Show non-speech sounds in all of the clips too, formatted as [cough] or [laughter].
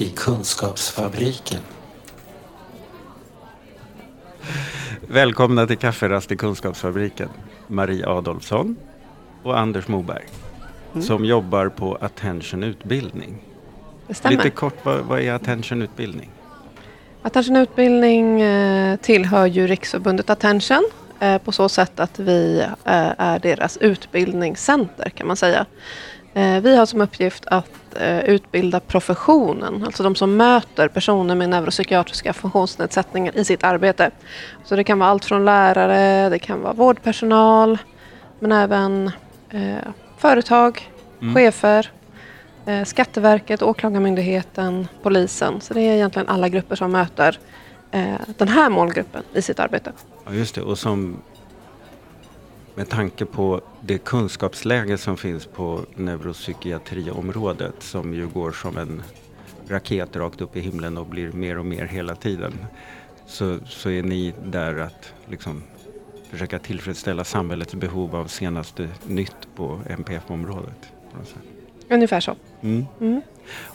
I Kunskapsfabriken. Välkomna till Kafferast i Kunskapsfabriken. Marie Adolfsson och Anders Moberg. Mm. Som jobbar på Attention Utbildning. Det stämmer. Lite kort, vad, vad är Attention Utbildning? Attention Utbildning eh, tillhör ju Riksförbundet Attention eh, på så sätt att vi eh, är deras utbildningscenter kan man säga. Eh, vi har som uppgift att eh, utbilda professionen, alltså de som möter personer med neuropsykiatriska funktionsnedsättningar i sitt arbete. Så det kan vara allt från lärare, det kan vara vårdpersonal, men även eh, företag, Mm. chefer, eh, Skatteverket, Åklagarmyndigheten, polisen. Så det är egentligen alla grupper som möter eh, den här målgruppen i sitt arbete. Ja, just det. Och som med tanke på det kunskapsläge som finns på neuropsykiatriområdet som ju går som en raket rakt upp i himlen och blir mer och mer hela tiden. Så, så är ni där att liksom försöka tillfredsställa samhällets behov av senaste nytt på NPF-området. Ungefär så. Mm. Mm.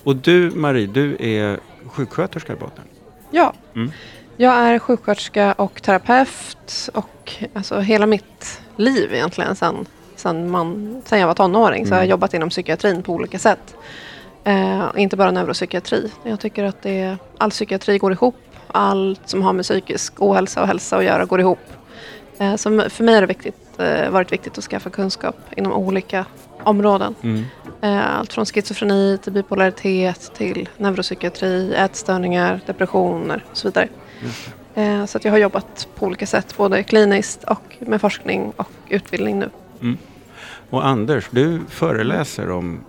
Och du Marie, du är sjuksköterska i botten. Ja, Mm. Jag är sjuksköterska och terapeut och alltså hela mitt liv egentligen sen, sen, man, sen jag var tonåring så har jag Mm. jobbat inom psykiatrin på olika sätt. Eh, inte bara neuropsykiatri. Jag tycker att det, all psykiatri går ihop. Allt som har med psykisk ohälsa och hälsa att göra går ihop. Eh, så för mig har det viktigt, eh, varit viktigt att skaffa kunskap inom olika områden. Mm. Eh, Allt från schizofreni till bipolaritet till neuropsykiatri, ätstörningar, depressioner och så vidare. Eh, Så att jag har jobbat på olika sätt, både kliniskt och med forskning och utbildning nu. Mm. Och Anders, du föreläser om...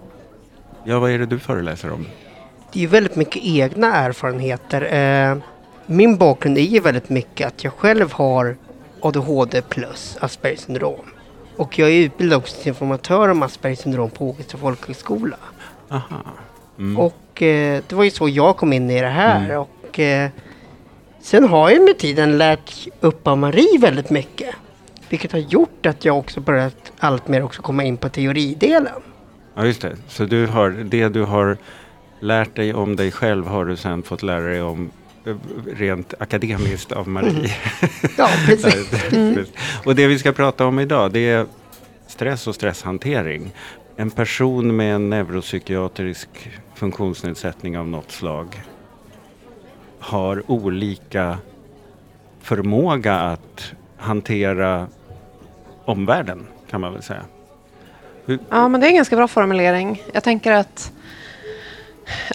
Ja, vad är det du föreläser om? Det är ju väldigt mycket egna erfarenheter. Eh, Min bakgrund är ju väldigt mycket att jag själv har ADHD plus Aspergers syndrom. Och jag är utbildad också till informatör om Aspergers syndrom på Ågesta folkhögskola. Aha. Mm. Och eh, det var ju så jag kom in i det här. Mm. Och eh, sen har jag med tiden lärt upp av Marie väldigt mycket. Vilket har gjort att jag också börjat allt mer också komma in på teoridelen. Ja, just det. Så du har, det du har lärt dig om dig själv har du sen fått lära dig om eh, rent akademiskt av Marie. [laughs] Ja, precis. [laughs] Precis. Och det vi ska prata om idag det är stress och stresshantering. En person med en neuropsykiatrisk funktionsnedsättning av något slag har olika förmåga att hantera omvärlden kan man väl säga. Hur, Ja, men det är en ganska bra formulering. Jag tänker att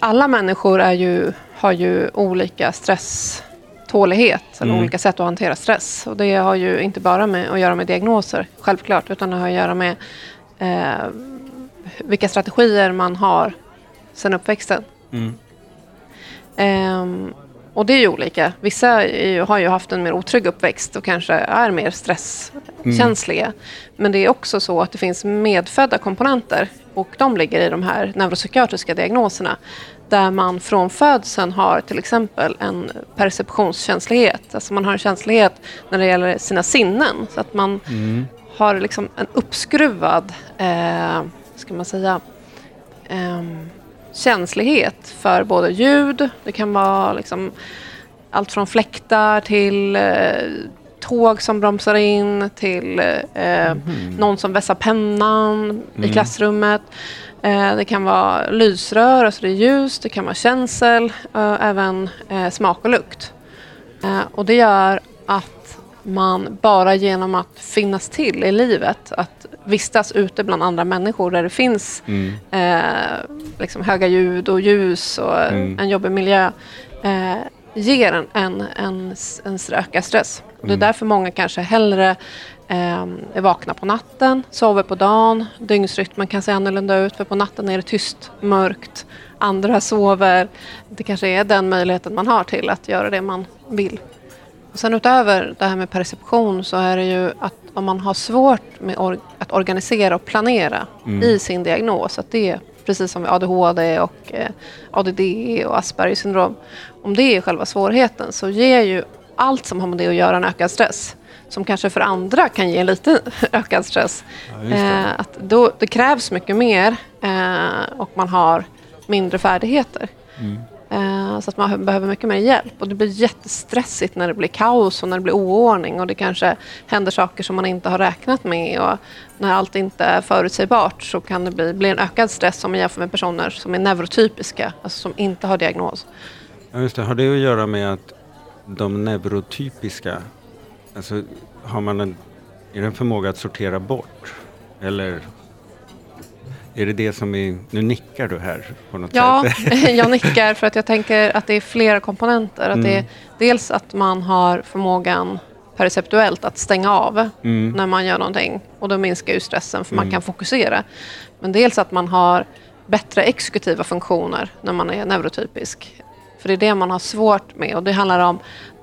alla människor är ju, har ju olika stresstålighet eller Mm. olika sätt att hantera stress. Och det har ju inte bara med att göra med diagnoser, självklart, utan det har att göra med eh, vilka strategier man har sedan uppväxten. mm, Ehm, och det är ju olika. Vissa ju, har ju haft en mer otrygg uppväxt och kanske är mer stresskänsliga. Men det är också så att det finns medfödda komponenter och de ligger i de här neuropsykiatriska diagnoserna. Där man från födseln har till exempel en perceptionskänslighet. Alltså man har en känslighet när det gäller sina sinnen. Så att man mm, har liksom en uppskruvad, eh, ska man säga, ehm, känslighet för både ljud, det kan vara liksom allt från fläktar till eh, tåg som bromsar in till eh, någon som vässar pennan i Mm. klassrummet. Eh, det kan vara lysrör, alltså det är ljus, det kan vara känsel, eh, även eh, smak och lukt. Eh, och det gör att man bara genom att finnas till i livet, att vistas ute bland andra människor där det finns mm, eh, liksom höga ljud och ljus och Mm. en jobbig miljö eh, ger en, en, en, en ökad stress. Och det är Mm. därför många kanske hellre eh, är vakna på natten, sover på dagen. Dygnsrytmen kan se annorlunda ut för på natten är det tyst, mörkt. Andra sover. Det kanske är den möjligheten man har till att göra det man vill. Sen utöver det här med perception så är det ju att om man har svårt med or- att organisera och planera Mm. i sin diagnos, att det är precis som med ADHD och eh, ADD och Aspergers syndrom, om det är själva svårigheten så ger ju allt som har med det att göra en ökad stress. Som kanske för andra kan ge en liten [laughs] ökad stress. Ja, det. Eh, att då, det krävs mycket mer eh, och man har mindre färdigheter. Eh, Eh, så att man behöver mycket mer hjälp. Och det blir jättestressigt när det blir kaos och när det blir oordning och det kanske händer saker som man inte har räknat med. Och när allt inte är förutsägbart så kan det bli, bli en ökad stress om man jämför med personer som är neurotypiska, alltså som inte har diagnos. Ja, just det. Har det att göra med att de neurotypiska, alltså har man en, är det en förmåga att sortera bort? Eller är det det som är, nu nickar du här på något Ja, sätt? [laughs] jag nickar för att jag tänker att det är flera komponenter. Att det är dels att man har förmågan perceptuellt att stänga av Mm. när man gör någonting. Och då minskar ju stressen för man kan fokusera. Men dels att man har bättre exekutiva funktioner när man är neurotypisk. För det är det man har svårt med och det handlar om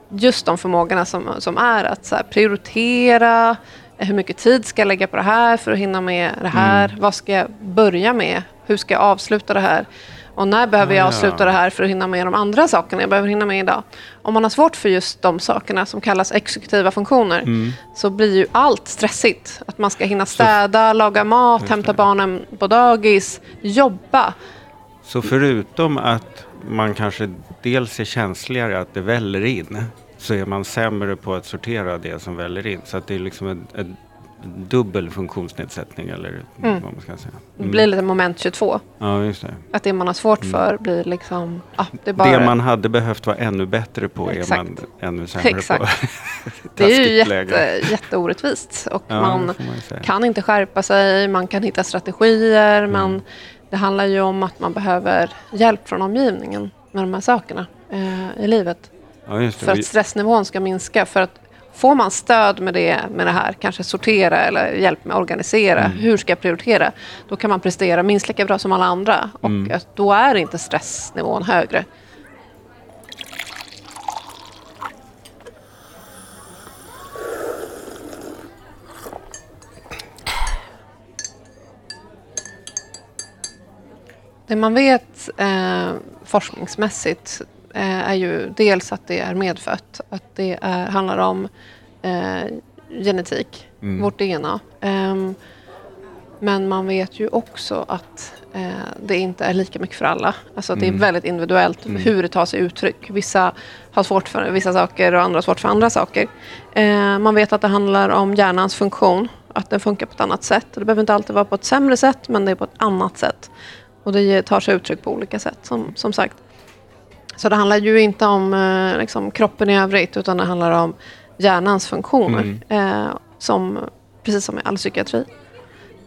just de förmågorna som, som är att prioritera, hur mycket tid ska jag lägga på det här för att hinna med det här? Mm. Vad ska jag börja med? Hur ska jag avsluta det här? Och när behöver jag ja. avsluta det här för att hinna med de andra sakerna jag behöver hinna med idag? Om man har svårt för just de sakerna som kallas exekutiva funktioner Mm. så blir ju allt stressigt. Att man ska hinna städa, laga mat, hämta barnen på dagis, jobba. Så förutom att man kanske dels är känsligare att det väller in så är man sämre på att sortera det som väller in. Så att det är liksom en, en dubbel funktionsnedsättning eller vad man ska säga. Det blir lite moment 22. Ja, just det. Att det man har svårt för blir liksom... Ah, det, är bara, Det man hade behövt vara ännu bättre på är Exakt. man ännu sämre Exakt. på. [laughs] det är ju jätte, jätteorättvist. Och Ja, man man kan inte skärpa sig, man kan hitta strategier. Mm. Men det handlar ju om att man behöver hjälp från omgivningen med de här sakerna eh, i livet. Ja. För att stressnivån ska minska. För att får man stöd med det, med det här, kanske sortera eller hjälp med att organisera, Mm. hur ska jag prioritera? Då kan man prestera minst lika bra som alla andra. Och Mm. då är inte stressnivån högre. Det man vet eh, forskningsmässigt är ju dels att det är medfött, att det är, handlar om eh, genetik, Mm. vårt DNA. Ehm, men man vet ju också att eh, det inte är lika mycket för alla. Alltså det är Mm. väldigt individuellt hur det tar sig uttryck. Vissa har svårt för vissa saker och andra har svårt för andra saker. Eh, man vet att det handlar om hjärnans funktion, att den funkar på ett annat sätt. Det behöver inte alltid vara på ett sämre sätt, men det är på ett annat sätt. Och det tar sig uttryck på olika sätt, som, som sagt. Så det handlar ju inte om eh, liksom, kroppen i övrigt, utan det handlar om hjärnans funktioner. Eh, som, precis som i all psykiatri.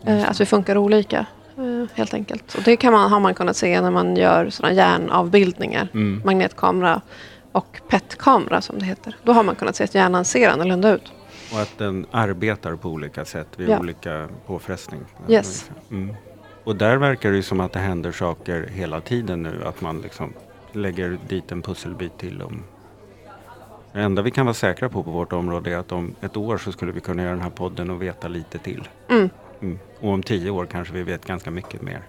Eh, att vi funkar olika, eh, helt enkelt. Och det kan man, har man kunnat se när man gör sådana hjärnavbildningar. Mm. Magnetkamera och PET-kamera, som det heter. Då har man kunnat se att hjärnan ser annorlunda ut. Och att den arbetar på olika sätt vid Ja. olika påfrestning. Yes. Mm. Och där verkar det som att det händer saker hela tiden nu. Att man liksom lägger dit en pusselbit till. Om... Det enda vi kan vara säkra på på vårt område är att om ett år så skulle vi kunna göra den här podden och veta lite till. Mm. Mm. Och om tio år kanske vi vet ganska mycket mer.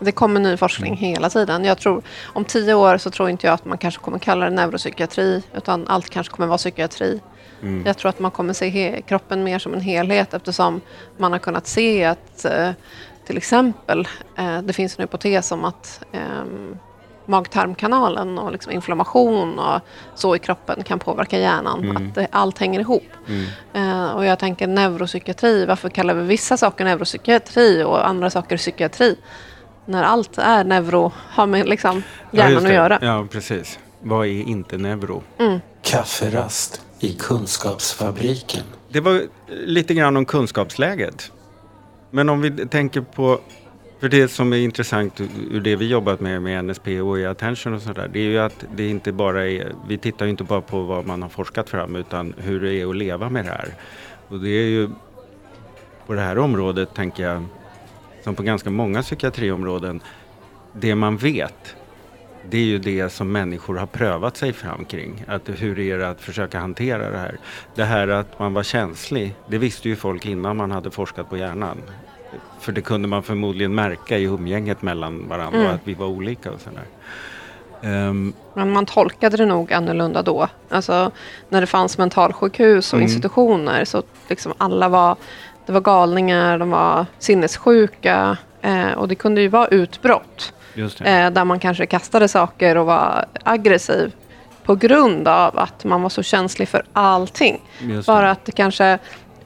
Det kommer ny forskning hela tiden. Jag tror, om tio år så tror inte jag att man kanske kommer kalla det neuropsykiatri, utan allt kanske kommer vara psykiatri. Mm. Jag tror att man kommer se kroppen mer som en helhet eftersom man har kunnat se att eh, till exempel, eh, det finns en hypotes om att ehm, mag-tarmkanalen och liksom inflammation och så i kroppen kan påverka hjärnan. Mm. Att det, allt hänger ihop. Mm. Eh, och jag tänker neuropsykiatri, varför kallar vi vissa saker neuropsykiatri och andra saker psykiatri? När allt är neuro, har med liksom Ja, hjärnan just att göra. Ja, precis. Vad är inte neuro? Kafferast i Kunskapsfabriken. Det var lite grann om kunskapsläget. Men om vi tänker på, för det som är intressant ur det vi jobbat med med NSP och i Attention och sådär, det är ju att det inte bara är, vi tittar ju inte bara på vad man har forskat fram utan hur det är att leva med det här. Och det är ju på det här området, tänker jag, som på ganska många psykiatriområden, det man vet det är ju det som människor har prövat sig fram kring. Att hur är det att försöka hantera det här? Det här att man var känslig, det visste ju folk innan man hade forskat på hjärnan. För det kunde man förmodligen märka i umgänget mellan varandra, Mm. att vi var olika och sådär. Ehm, Men man tolkade det nog annorlunda då. Alltså när det fanns mentalsjukhus och Mm. institutioner så liksom alla var, det var galningar, de var sinnessjuka. Eh, och det kunde ju vara utbrott. Eh, där man kanske kastade saker och var aggressiv. På grund av att man var så känslig för allting. Bara att det kanske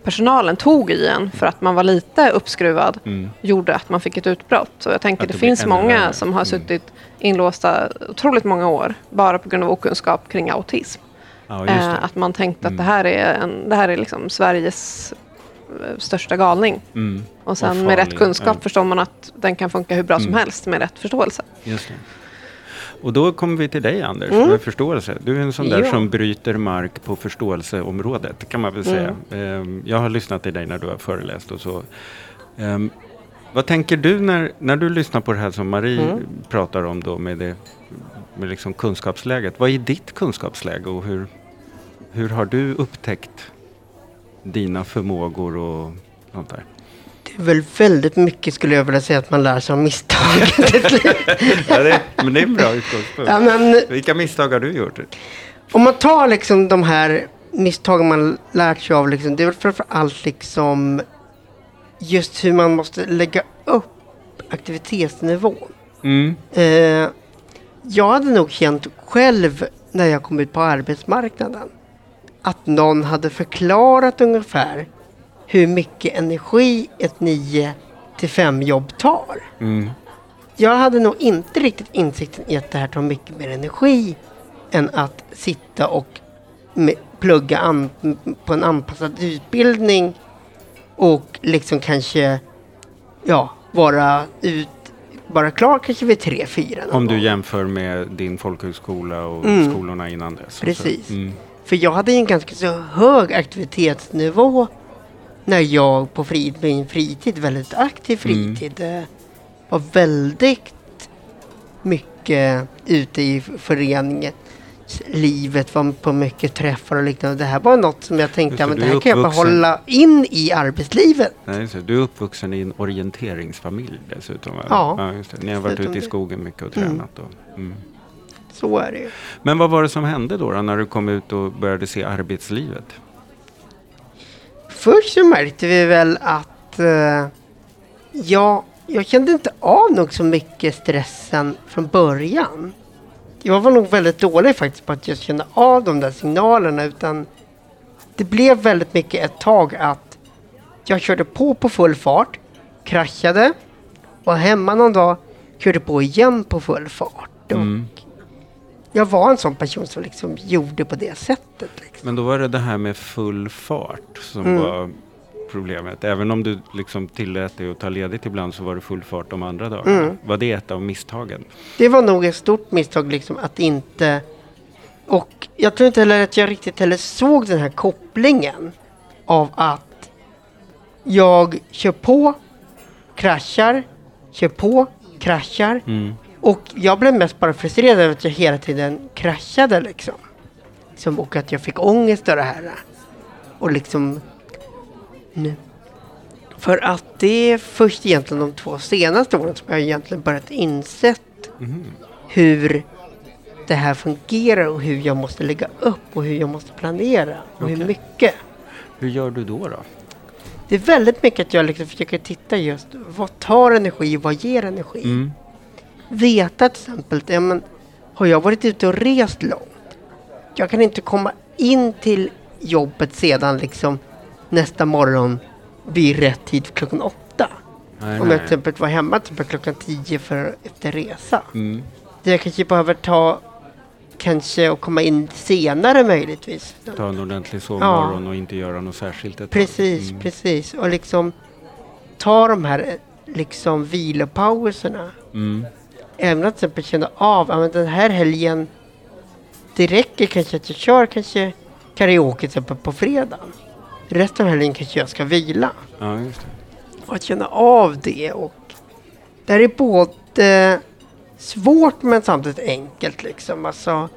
personalen tog i en för att man var lite uppskruvad. Mm. Gjorde att man fick ett utbrott. Så jag tänker Att det, det finns många värre. som har Mm. suttit inlåsta otroligt många år. Bara på grund av okunskap kring autism. Ja, Eh, att man tänkte Mm. att det här är, en, det här är liksom Sveriges eh, största galning. Mm. Och sen med rätt kunskap ja. förstår man att den kan funka hur bra som Mm. helst med rätt förståelse. Och då kommer vi till dig Anders, Mm. med förståelse. Du är en sån där Ja. som bryter mark på förståelseområdet, kan man väl säga. Ehm, Jag har lyssnat till dig när du har föreläst och så. Ehm, Vad tänker du när, när du lyssnar på det här som Marie Mm. pratar om då med, det, med liksom kunskapsläget? Vad är ditt kunskapsläge och hur, hur har du upptäckt dina förmågor och sånt där? Väl väldigt mycket skulle jag vilja säga att man lär sig av misstag. ja, det, men det är en bra utgångspunkt. ja, men Vilka misstag har du gjort? om man tar liksom de här misstagen man lärt sig av, liksom, det är väl framför allt liksom just hur man måste lägga upp aktivitetsnivån. Mm. Eh, jag hade nog känt själv när jag kom ut på arbetsmarknaden att någon hade förklarat ungefär hur mycket energi ett 9 till 5 jobb tar. Mm. Jag hade nog inte riktigt insikten i att det här tar mycket mer energi än att sitta och med, plugga an, på en anpassad utbildning och liksom kanske ja, vara ut, bara klar kanske vid tre, fyra. Om du gång. jämför med din folkhögskola och Mm. skolorna innan dess. och så. Precis. Mm. För jag hade en ganska så hög aktivitetsnivå när jag på fri, min fritid, väldigt aktiv Mm. fritid, eh, var väldigt mycket ute i föreningen. Livet var på mycket träffar och liknande. Det här var något som jag tänkte, ja, men det är här kan jag behålla in i arbetslivet. Nej, det. Du är uppvuxen i en orienteringsfamilj dessutom. va? Ja. just det. Ni har varit ute i skogen mycket och Mm. tränat. Och, mm. Så är det ju. Men vad var det som hände då, då när du kom ut och började se arbetslivet? Först så märkte vi väl att eh, jag, jag kände inte av nog så mycket stressen från början. Jag var nog väldigt dålig faktiskt på att just känna av de där signalerna utan det blev väldigt mycket ett tag att jag körde på på full fart, kraschade, var hemma någon dag, körde på igen på full fart. Och Mm. Jag var en sån person som liksom gjorde på det sättet. Liksom. Men då var det det här med full fart som Mm. var problemet. Även om du liksom tillät dig att ta ledigt ibland så var det full fart de andra dagarna. Mm. Var det ett av misstagen? Det var nog ett stort misstag liksom att inte... Och jag tror inte heller att jag riktigt heller såg den här kopplingen av att jag kör på, kraschar, kör på, kraschar. Mm. Och jag blev mest bara frustrerad över att jag hela tiden kraschade liksom. liksom och att jag fick ångest av det här. Och liksom... Nu. För att det är först egentligen de två senaste åren som jag egentligen börjat insett Mhm. hur det här fungerar och hur jag måste lägga upp och hur jag måste planera och hur Okej. mycket. Hur gör du då? då? Det är väldigt mycket att jag liksom försöker titta just vad tar energi och vad ger energi. Mm. Veta till exempel, ja, men, har jag varit ute och rest långt? Jag kan inte komma in till jobbet sedan liksom nästa morgon vid rätt tid klockan åtta. Nej, Om jag till exempel var hemma till exempel klockan tio för efter resa. Mm. Jag kanske behöver ta kanske och komma in senare möjligtvis. Ta en ordentlig sovmorgon och inte göra något särskilt. Precis, Mm. precis. Och liksom ta de här eh, liksom vilopauserna. Mm. Även att till exempel känna av, ja men den här helgen det räcker kanske att jag kör kanske karaoke till exempel på fredagen. Resten av helgen kanske jag ska vila. Ja, just det. Och att känna av det och det här är både svårt men samtidigt enkelt liksom. Alltså,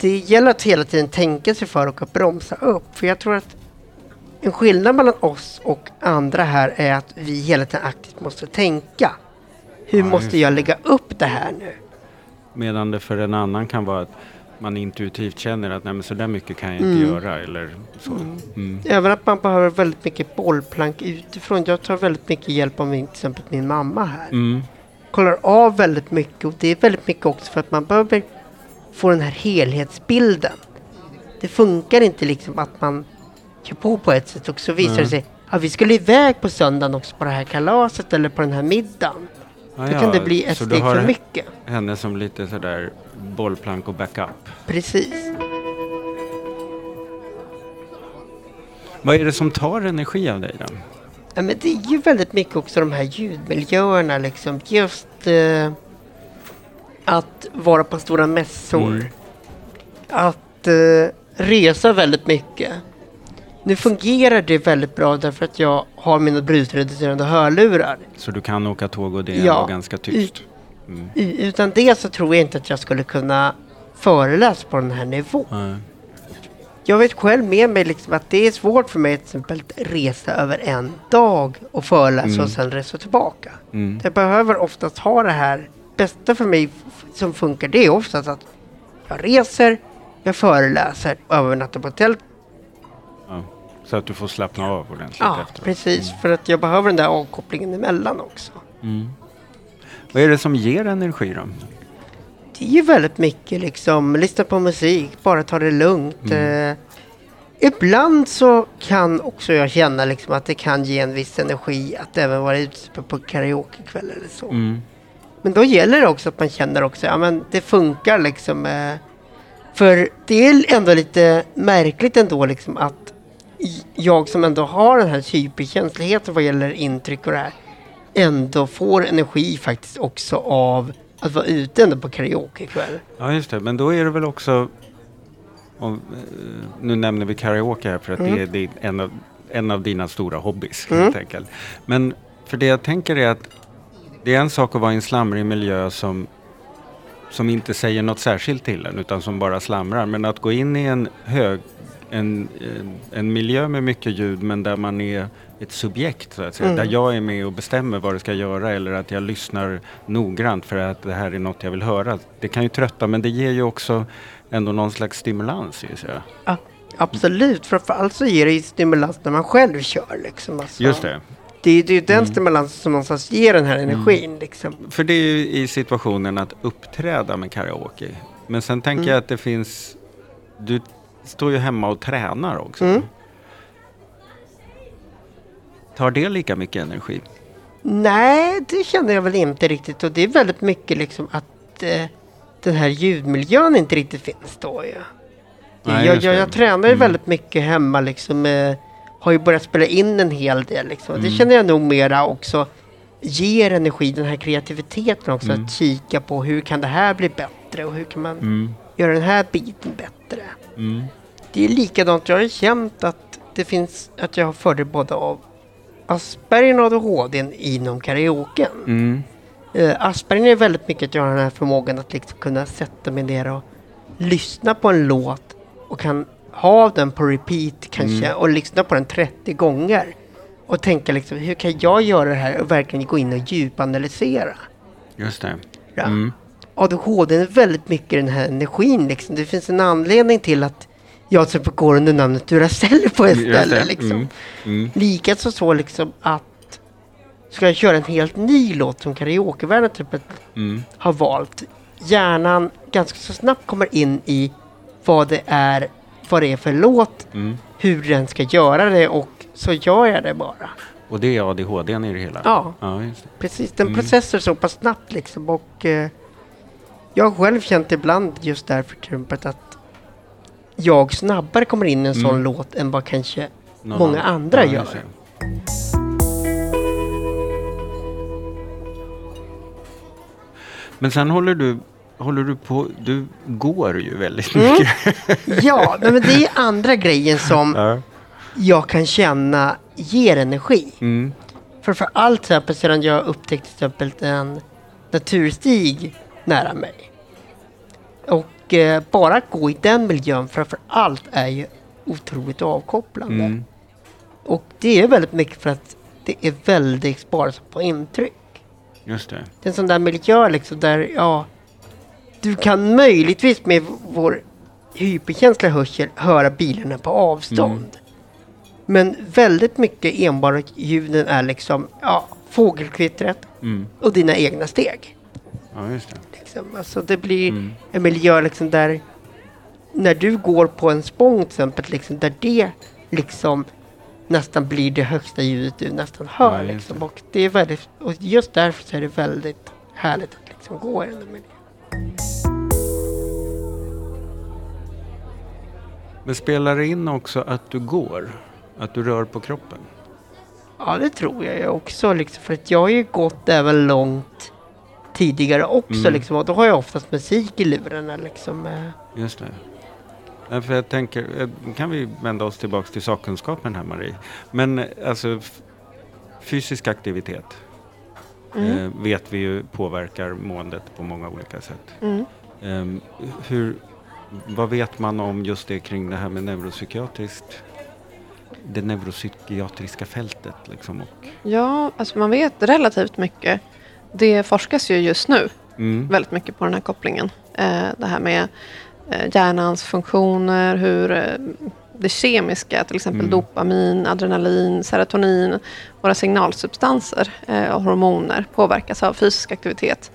det gäller att hela tiden tänka sig för och att bromsa upp. För jag tror att en skillnad mellan oss och andra här är att vi hela tiden aktivt måste tänka. Hur Ja, måste jag lägga upp det här nu? Medan det för en annan kan vara att man intuitivt känner att nej, men så där mycket kan jag inte Mm. göra eller så. Mm. Även att man behöver väldigt mycket bollplank utifrån. Jag tar väldigt mycket hjälp av min, till exempel min mamma här. Mm. Kollar av väldigt mycket och det är väldigt mycket också för att man behöver få den här helhetsbilden. Det funkar inte liksom att man kör på på ett sätt och så visar det sig att vi skulle iväg på söndagen också på det här kalaset eller på den här middagen. Ja, Då kan det bli ett så du steg har för mycket. henne som lite sådär bollplank och backup. Precis. Vad är det som tar energi av dig då? Ja, men det är ju väldigt mycket också de här ljudmiljöerna liksom. Just eh, att vara på stora mässor. Mm. Att eh, resa väldigt mycket. Nu fungerar det väldigt bra därför att jag har mina brusreducerande hörlurar. Så du kan åka tåg och det är Ja. ganska tyst? Mm. Utan det så tror jag inte att jag skulle kunna föreläsa på den här nivån. Nej. Jag vet själv med mig liksom att det är svårt för mig till exempel att resa över en dag och föreläsa Mm. och sen resa tillbaka. Mm. Jag behöver oftast ha det här. bästa för mig som funkar det är oftast att jag reser, jag föreläser övernattar på hotell. Så att du får slappna av ordentligt Ja, efteråt. precis. För att jag behöver den där avkopplingen emellan också. Mm. Vad är det som ger energi då? Det är väldigt mycket liksom, lyssna på musik, bara ta det lugnt. Eh, ibland så kan också jag känna liksom att det kan ge en viss energi att även vara ute på karaokekväll eller så. Mm. Men då gäller det också att man känner också, ja men det funkar liksom. Eh, för det är ändå lite märkligt ändå liksom att jag som ändå har den här hyperkänsligheten vad gäller intryck och det här ändå får energi faktiskt också av att vara ute ändå på karaokekväll. Ja, just det. Men då är det väl också... Om, nu nämner vi karaoke här för att det är, det är en, av, en av dina stora hobbys. Mm. Helt enkelt. Men för det jag tänker är att det är en sak att vara i en slamrig miljö som, som inte säger något särskilt till en utan som bara slamrar. Men att gå in i en hög en, en, en miljö med mycket ljud men där man är ett subjekt så att säga. Mm. Där jag är med och bestämmer vad det ska göra eller att jag lyssnar noggrant för att det här är något jag vill höra. Det kan ju trötta men det ger ju också ändå någon slags stimulans sig. Ja, absolut, framförallt så ger det ju stimulans när man själv kör. Liksom. Alltså, Just det. Det är det är ju den stimulansen som någonstans ger den här energin. Liksom. För det är ju i situationen att uppträda med karaoke. Men sen tänker Mm. jag att det finns... Du står ju hemma och tränar också. Mm. Tar det lika mycket energi? Nej, det känner jag väl inte riktigt. Och det är väldigt mycket liksom att eh, den här ljudmiljön inte riktigt finns då ju. Nej, jag, jag, jag tränar ju Mm. väldigt mycket hemma liksom. Eh, har ju börjat spela in en hel del liksom. Mm. Det känner jag nog mera också ger energi, den här kreativiteten också. Mm. Att kika på hur kan det här bli bättre och hur kan man Mm. göra den här biten bättre. Mm. Det är likadant, jag har känt att det finns, att jag har fördel både av Asperger och ADHD inom karaoken. Mm. Uh, Asperger är väldigt mycket att jag har den här förmågan att liksom kunna sätta mig ner och lyssna på en låt och kan ha den på repeat kanske och lyssna på den 30 gånger. Och tänka liksom, hur kan jag göra det här och verkligen gå in och djupanalysera. Just det. Ja. Mm. ADHD är väldigt mycket den här energin liksom. Det finns en anledning till att jag till exempel går under namnet Duracell på ett ställe liksom. Mm. Mm. Likaså så liksom att ska jag köra en helt ny låt som karaokevärlden typ Mm. har valt. Hjärnan ganska så snabbt kommer in i vad det är, vad det är för låt, Mm. hur den ska göra det och så gör jag det bara. Och det är ADHD i det hela? Ja. ja det. Precis, den Mm. processar så pass snabbt liksom och eh, jag har själv känt ibland just därför till exempel att jag snabbare kommer in i en sån Mm. låt än vad kanske Någon många andra Ja, gör. Men sen håller du, håller du på, du går ju väldigt Mm. mycket. Ja, nej, [laughs] men det är andra grejen som Ja. jag kan känna ger energi. Mm. För för allt till exempel sedan jag upptäckte till exempel en naturstig nära mig. Och eh, bara att gå i den miljön framför allt är ju otroligt avkopplande. Mm. Och det är väldigt mycket för att det är väldigt sparsamt på intryck. Just det. Det är en sån där miljö liksom där, ja, du kan möjligtvis med vår hyperkänsliga hörsel höra bilarna på avstånd. Men väldigt mycket enbart ljuden är liksom ja, fågelkvittret Mm. och dina egna steg. Ja, just det. Liksom. Alltså det blir Mm. en miljö liksom där när du går på en spång till exempel, liksom, där det liksom nästan blir det högsta ljudet du nästan hör. Ja, liksom. och, det är väldigt, och just därför så är det väldigt härligt att liksom gå i den där miljön. Men spelar det in också att du går? Att du rör på kroppen? Ja, det tror jag också. Liksom, för att jag har ju gått även långt tidigare också. Mm. Liksom, och då har jag oftast musik i lurarna. Liksom, eh. Just det. Nej, för jag tänker, eh, kan vi vända oss tillbaks till sakkunskapen här Marie. Men alltså fysisk aktivitet Mm. eh, vet vi ju påverkar måendet på många olika sätt. Mm. Ehm, hur, vad vet man om just det kring det här med neuropsykiatriskt det neuropsykiatriska fältet liksom och, Ja, alltså man vet relativt mycket. Det forskas ju just nu mm, väldigt mycket på den här kopplingen. Eh, det här med eh, hjärnans funktioner, hur det kemiska, till exempel Mm. dopamin, adrenalin, serotonin, våra signalsubstanser eh, och hormoner påverkas av fysisk aktivitet.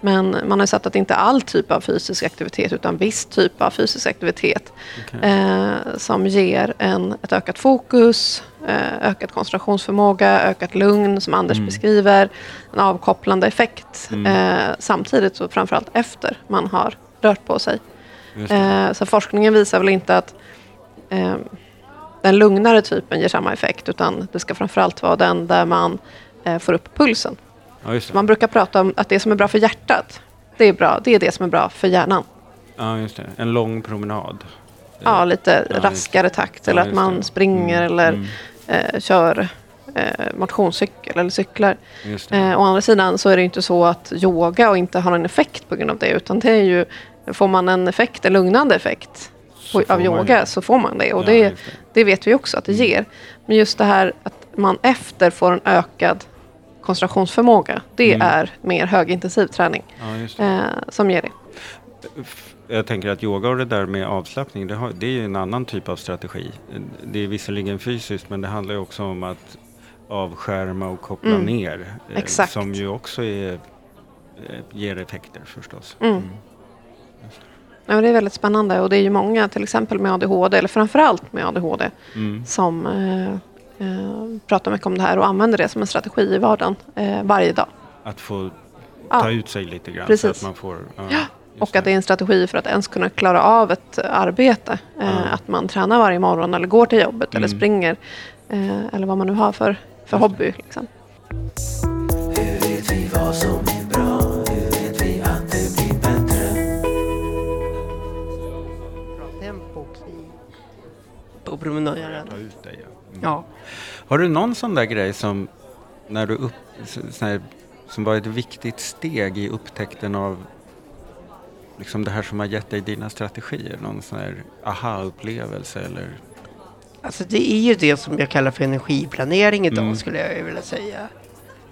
Men man har sett att inte all typ av fysisk aktivitet utan viss typ av fysisk aktivitet okej. eh, som ger en, ett ökat fokus, eh, ökad koncentrationsförmåga, ökat lugn som Anders Mm. beskriver, en avkopplande effekt. Mm. Eh, samtidigt så framförallt efter man har rört på sig. Eh, så forskningen visar väl inte att eh, den lugnare typen ger samma effekt utan det ska framförallt vara den där man eh, får upp pulsen. ja. Man brukar prata om att det som är bra för hjärtat, det är, bra, det är det som är bra för hjärnan. ja, just det. En lång promenad. Ja, lite Ja, raskare takt ja, eller att just man det. springer Mm, eller mm, eh, kör eh, motionscykel eller cyklar. Eh, å andra sidan så är det inte så att yoga och inte har någon effekt på grund av det utan det är ju, får man en effekt, en lugnande effekt På, av yoga ju- så får man det och Ja, det, det. det vet vi också att det ger. Men just det här att man efter får en ökad koncentrationsförmåga, det Mm. är mer högintensiv träning Ja, det. eh, som ger det. Jag tänker att yoga och det där med avslappning, det, har, det är ju en annan typ av strategi. Det är visserligen fysiskt, men det handlar ju också om att avskärma och koppla Mm. ner. eh. Som ju också är, eh, ger effekter förstås. Mm. Ja, det är väldigt spännande och det är ju många, till exempel med ADHD, eller framförallt med ADHD, Mm. som eh, eh, pratar mycket om det här och använder det som en strategi i vardagen eh, varje dag. Att få Ja. ta ut sig lite grann. Så Precis. att man får, ja, Ja, Och att det är en strategi för att ens kunna klara av ett arbete. Eh, Ja. Att man tränar varje morgon eller går till jobbet eller Mm. springer. Eh, eller vad man nu har för, för det. hobby. Liksom. Hur vet vi vad som på promenaden. Ta ut dig, ja. Mm. Ja. Har du någon sån där grej som, när du upp, här, som var ett viktigt steg i upptäckten av liksom det här som har gett dig dina strategier? Någon sån här aha-upplevelse eller? Alltså det är ju det som jag kallar för energiplanering idag Mm. skulle jag vilja säga.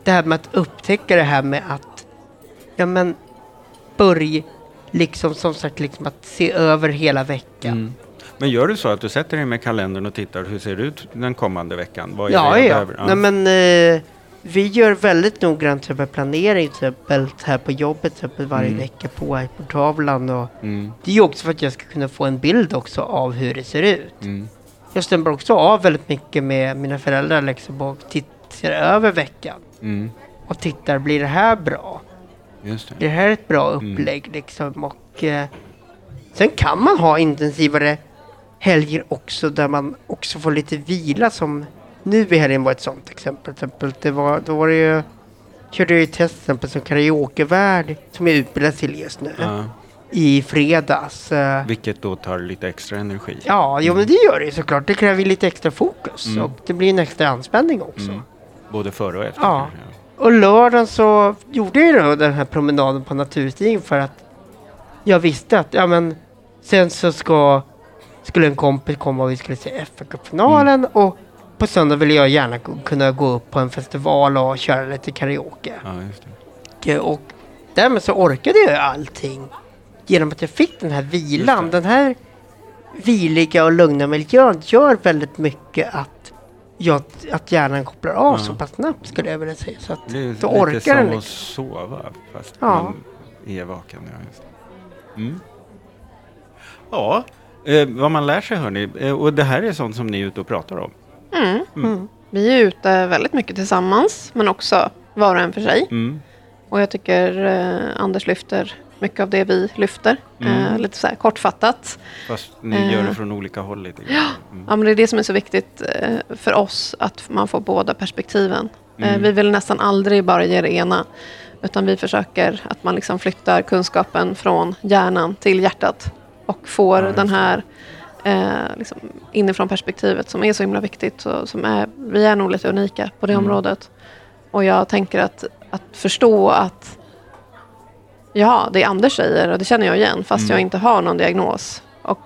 Det här med att upptäcka det här med att, ja men, börja liksom som sagt liksom att se över hela veckan. Mm. Men gör du så att du sätter dig med kalendern och tittar hur ser det ut den kommande veckan? Vad är Ja, det jag ja. Nej, men, eh, vi gör väldigt noggrant typ planering till exempel här på jobbet exempel varje Mm. vecka på. Och Mm, det är också för att jag ska kunna få en bild också av hur det ser ut. mm, Jag stämmer också av väldigt mycket med mina föräldrar liksom och tittar över veckan. mm. Och tittar, blir det här bra? Just det. Blir det här ett bra Mm. upplägg liksom? Och eh, sen kan man ha intensivare helger också där man också får lite vila som nu i helgen var ett sånt exempel. Exempel det var, då var det ju, körde jag ju test till exempel som karaokevärd som jag utbildas till just nu. Ja, I fredags. Eh, vilket då tar lite extra energi. ja, jo, men det gör det ju såklart. Det kräver lite extra fokus Mm. och det blir en extra anspänning också. Mm. Både före och efter Ja. Och lördagen så gjorde jag då den här promenaden på naturstigen för att jag visste att ja men sen så ska skulle en kompis komma och vi skulle se FA-cupfinalen Mm. och på söndag ville jag gärna kunna gå upp på en festival och köra lite karaoke. Ja, det. Och, därmed så orkade jag allting genom att jag fick den här vilan, den här viliga och lugna miljön gör väldigt mycket att, jag, att hjärnan kopplar av Ja. så pass snabbt skulle jag vilja säga. Så att Det är då lite orkar som den att liksom. sova fast Ja. man är vaken. Ja, just. Mm. ja eh, vad man lär sig hörni. Eh, och det här är sånt som ni är ute och pratar om. Mm. Mm. Vi är ute väldigt mycket tillsammans, men också var och en för sig. Mm. Och jag tycker eh, Anders lyfter mycket av det vi lyfter. Mm. Eh, lite så här kortfattat. Fast ni gör det Eh. från olika håll lite. Mm. Ja, men det är det som är så viktigt eh, för oss, att man får båda perspektiven. Eh, Mm. vi vill nästan aldrig bara ge det ena. Utan vi försöker att man liksom flyttar kunskapen från hjärnan till hjärtat. Och får Ja, den här eh, liksom inifrån perspektivet som är så himla viktigt. Och som är, vi är nog lite unika på det Mm. området. Och jag tänker att, att förstå att ja, det Anders säger och det känner jag igen fast Mm. jag inte har någon diagnos. Och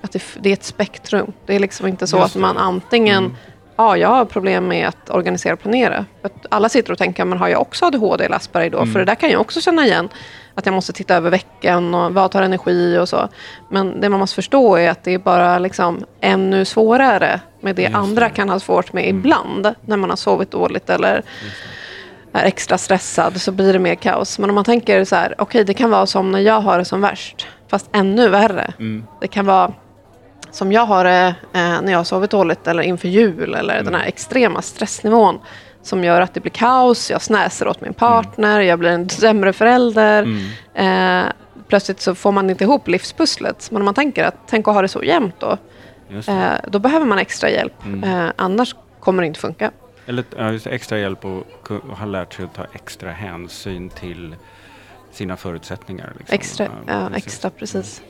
att det, det är ett spektrum. Det är liksom inte så Just att man antingen Mm. Ja, jag har problem med att organisera och planera. Att alla sitter och tänker, men har jag också ADHD eller Asperger då? Mm. För det där kan jag också känna igen. Att jag måste titta över veckan och vad tar energi och så. Men det man måste förstå är att det är bara liksom ännu svårare med det Just andra det. kan ha svårt med Mm. ibland. När man har sovit dåligt eller är extra stressad så blir det mer kaos. Men om man tänker så här, okej det kan vara som när jag har det som värst. Fast ännu värre. Mm. Det kan vara som jag har det eh, när jag har sovit dåligt eller inför jul eller Mm. den här extrema stressnivån som gör att det blir kaos, jag snäser åt min partner, jag blir en sämre förälder. Mm. Eh, plötsligt så får man inte ihop livspusslet. Men om man tänker att tänk att ha det så jämnt då, eh, då behöver man extra hjälp. Mm. Eh, annars kommer det inte funka. Eller ja, extra hjälp och ku- ha lärt sig att ta extra hänsyn till sina förutsättningar. Liksom. Extra, ja, extra precis.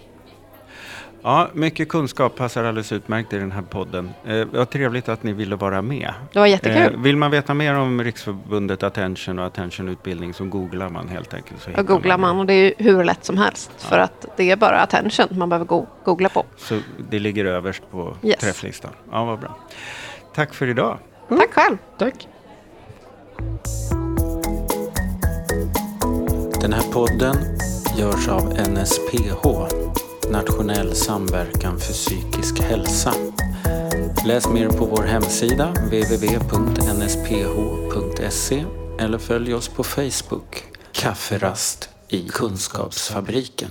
Ja, mycket kunskap passar alldeles utmärkt i den här podden. Eh, vad trevligt att ni ville vara med. Det var jättekul. Eh, vill man veta mer om Riksförbundet Attention och Attention-utbildning så googlar man helt enkelt. Så hittar googlar man och det är ju hur lätt som helst. För att det är bara attention man behöver go- googla på. Så det ligger överst på Yes. träfflistan. Ja, vad bra. Tack för idag. Tack själv. Tack. Den här podden görs av NSPH, Nationell samverkan för psykisk hälsa. Läs mer på vår hemsida www.nsph.se eller följ oss på Facebook, Kafferast i Kunskapsfabriken.